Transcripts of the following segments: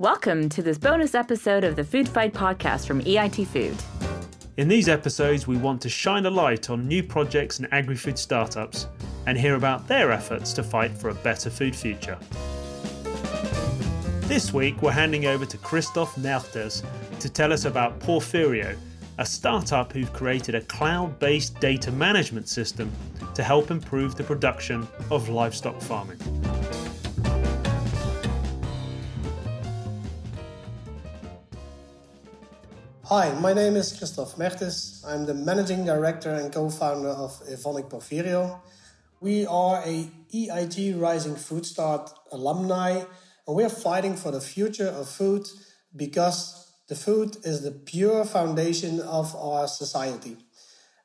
Welcome to this bonus episode of the Food Fight podcast from EIT Food. In these episodes, we want to shine a light on new projects and agri food startups and hear about their efforts to fight for a better food future. This week, we're handing over to Kristof Mertens to tell us about Porphyrio, a startup who've created a cloud based data management system to help improve the production of livestock farming. Hi, my name is Kristof Mertens. I'm the managing director and co-founder of Evonik Porphyrio. We are a EIT Rising Food Stars alumni, and we are fighting for the future of food because the food is the pure foundation of our society.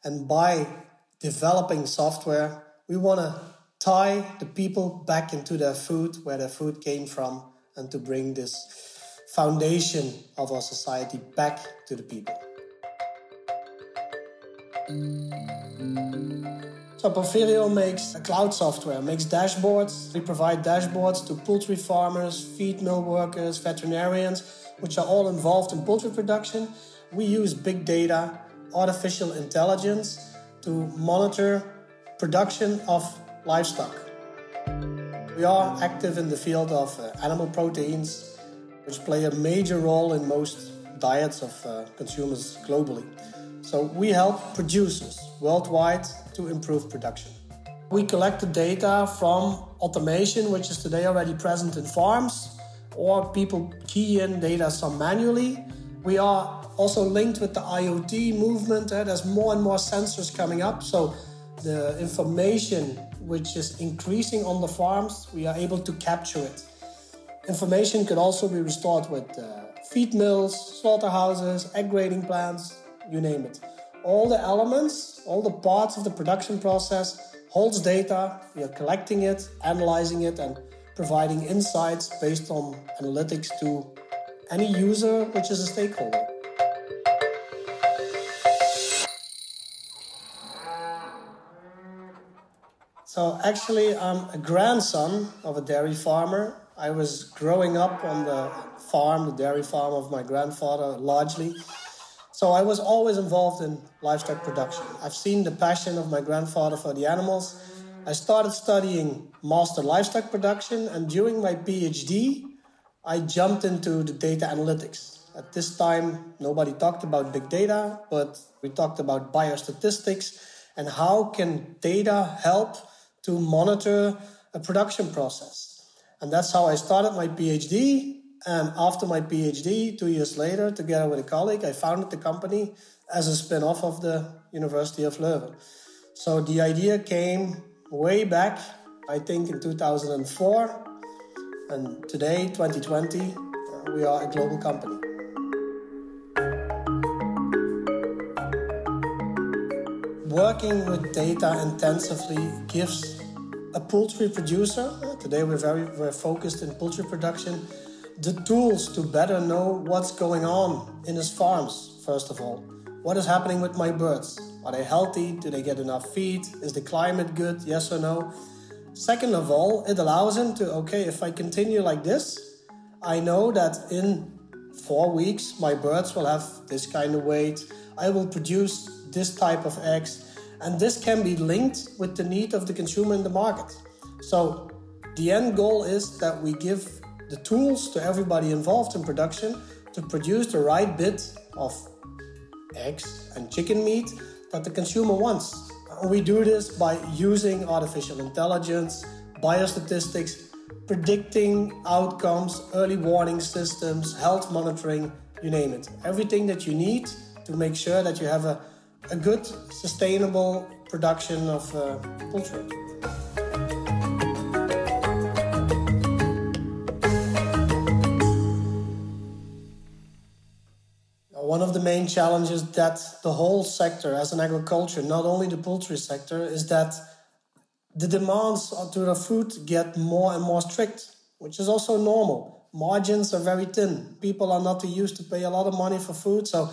And by developing software, we want to tie the people back into their food, where their food came from, and to bring this foundation of our society back to the people. So Porphyrio makes cloud software, makes dashboards. We provide dashboards to poultry farmers, feed mill workers, veterinarians, which are all involved in poultry production. We use big data, artificial intelligence to monitor production of livestock. We are active in the field of uh, animal proteins, which play a major role in most diets of uh, consumers globally. So we help producers worldwide to improve production. We collect the data from automation, which is today already present in farms, or people key in data some manually. We are also linked with the IoT movement. Uh, there's more and more sensors coming up. So the information which is increasing on the farms, we are able to capture it. Information could also be restored with uh, feed mills, slaughterhouses, egg grading plants, you name it. All the elements, all the parts of the production process holds data. We are collecting it, analyzing it, and providing insights based on analytics to any user which is a stakeholder. So, actually, I'm a grandson of a dairy farmer I was growing up on the farm, the dairy farm of my grandfather, largely. So I was always involved in livestock production. I've seen the passion of my grandfather for the animals. I started studying master livestock production, and during my PhD, I jumped into the data analytics. At this time, nobody talked about big data, but we talked about biostatistics and how can data help to monitor a production process. And that's how I started my PhD. And after my PhD, two years later, together with a colleague, I founded the company as a spin off of the University of Leuven. So the idea came way back, I think in 2004. And today, 2020, uh, we are a global company. Working with data intensively gives a poultry producer, uh, today we're very we're focused in poultry production, the tools to better know what's going on in his farms, first of all. What is happening with my birds? Are they healthy? Do they get enough feed? Is the climate good? Yes or no? Second of all, it allows him to, okay, if I continue like this, I know that in four weeks my birds will have this kind of weight. I will produce this type of eggs and this can be linked with the need of the consumer in the market. So the end goal is that we give the tools to everybody involved in production to produce the right bit of eggs and chicken meat that the consumer wants. We do this by using artificial intelligence, biostatistics, predicting outcomes, early warning systems, health monitoring, you name it. Everything that you need to make sure that you have a a good, sustainable production of uh, poultry. One of the main challenges that the whole sector, as an agriculture, not only the poultry sector, is that the demands to the food get more and more strict, which is also normal. Margins are very thin. People are not used to pay a lot of money for food, so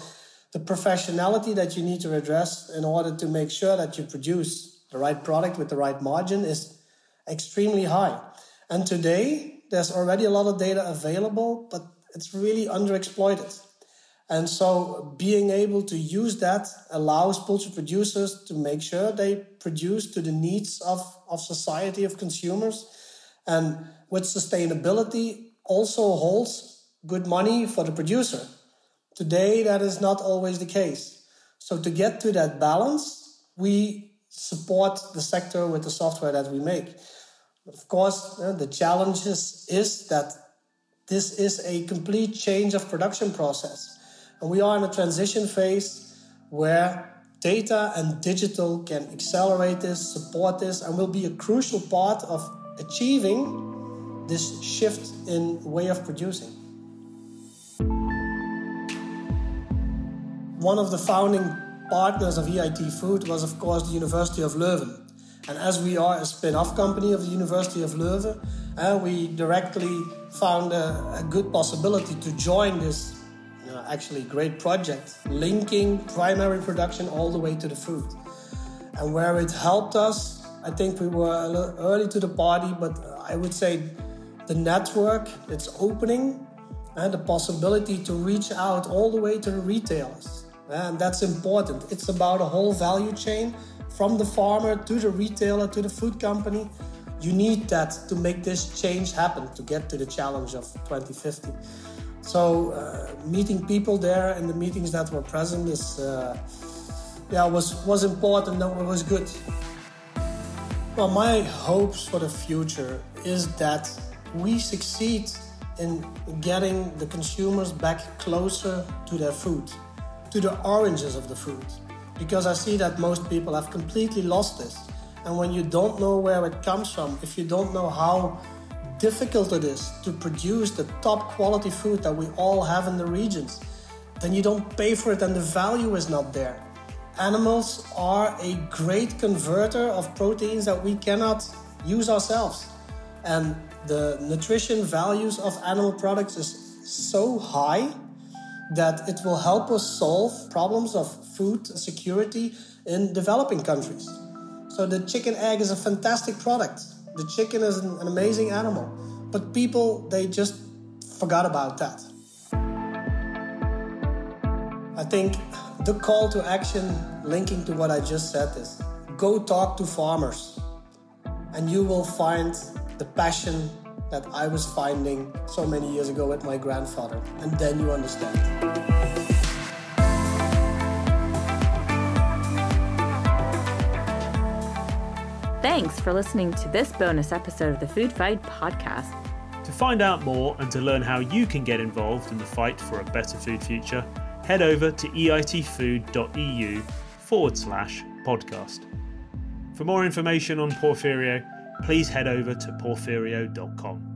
the professionality that you need to address in order to make sure that you produce the right product with the right margin is extremely high. And today, there's already a lot of data available, but it's really underexploited. And so being able to use that allows poultry producers to make sure they produce to the needs of, of society, of consumers. And with sustainability also holds good money for the producer. Today, that is not always the case. So to get to that balance, we support the sector with the software that we make. Of course, uh, the challenge is, is that this is a complete change of production process. And we are in a transition phase where data and digital can accelerate this, support this, and will be a crucial part of achieving this shift in way of producing. One of the founding partners of EIT Food was, of course, the University of Leuven. And as we are a spin off company of the University of Leuven, uh, we directly found a, a good possibility to join this actually great project linking primary production all the way to the food. And where it helped us, I think we were early to the party, but I would say the network, it's opening and the possibility to reach out all the way to the retailers. And that's important. It's about a whole value chain from the farmer to the retailer to the food company. You need that to make this change happen to get to the challenge of 2050. So uh, meeting people there and the meetings that were present is uh, yeah was was important it was good. Well, my hopes for the future is that we succeed in getting the consumers back closer to their food, to the oranges of the food, because I see that most people have completely lost this. And when you don't know where it comes from, if you don't know how difficult it is to produce the top quality food that we all have in the regions, then you don't pay for it and the value is not there. Animals are a great converter of proteins that we cannot use ourselves. And the nutrition values of animal products is so high that it will help us solve problems of food security in developing countries. So the chicken egg is a fantastic product. The chicken is an, amazing animal, but people they just forgot about that. I think the call to action linking to what I just said is go talk to farmers and you will find the passion that I was finding so many years ago with my grandfather and then you understand. Thanks for listening to this bonus episode of the Food Fight podcast. To find out more and to learn how you can get involved in the fight for a better food future, head over to eitfood.eu forward slash podcast. For more information on Porphyrio, please head over to porphyrio.com.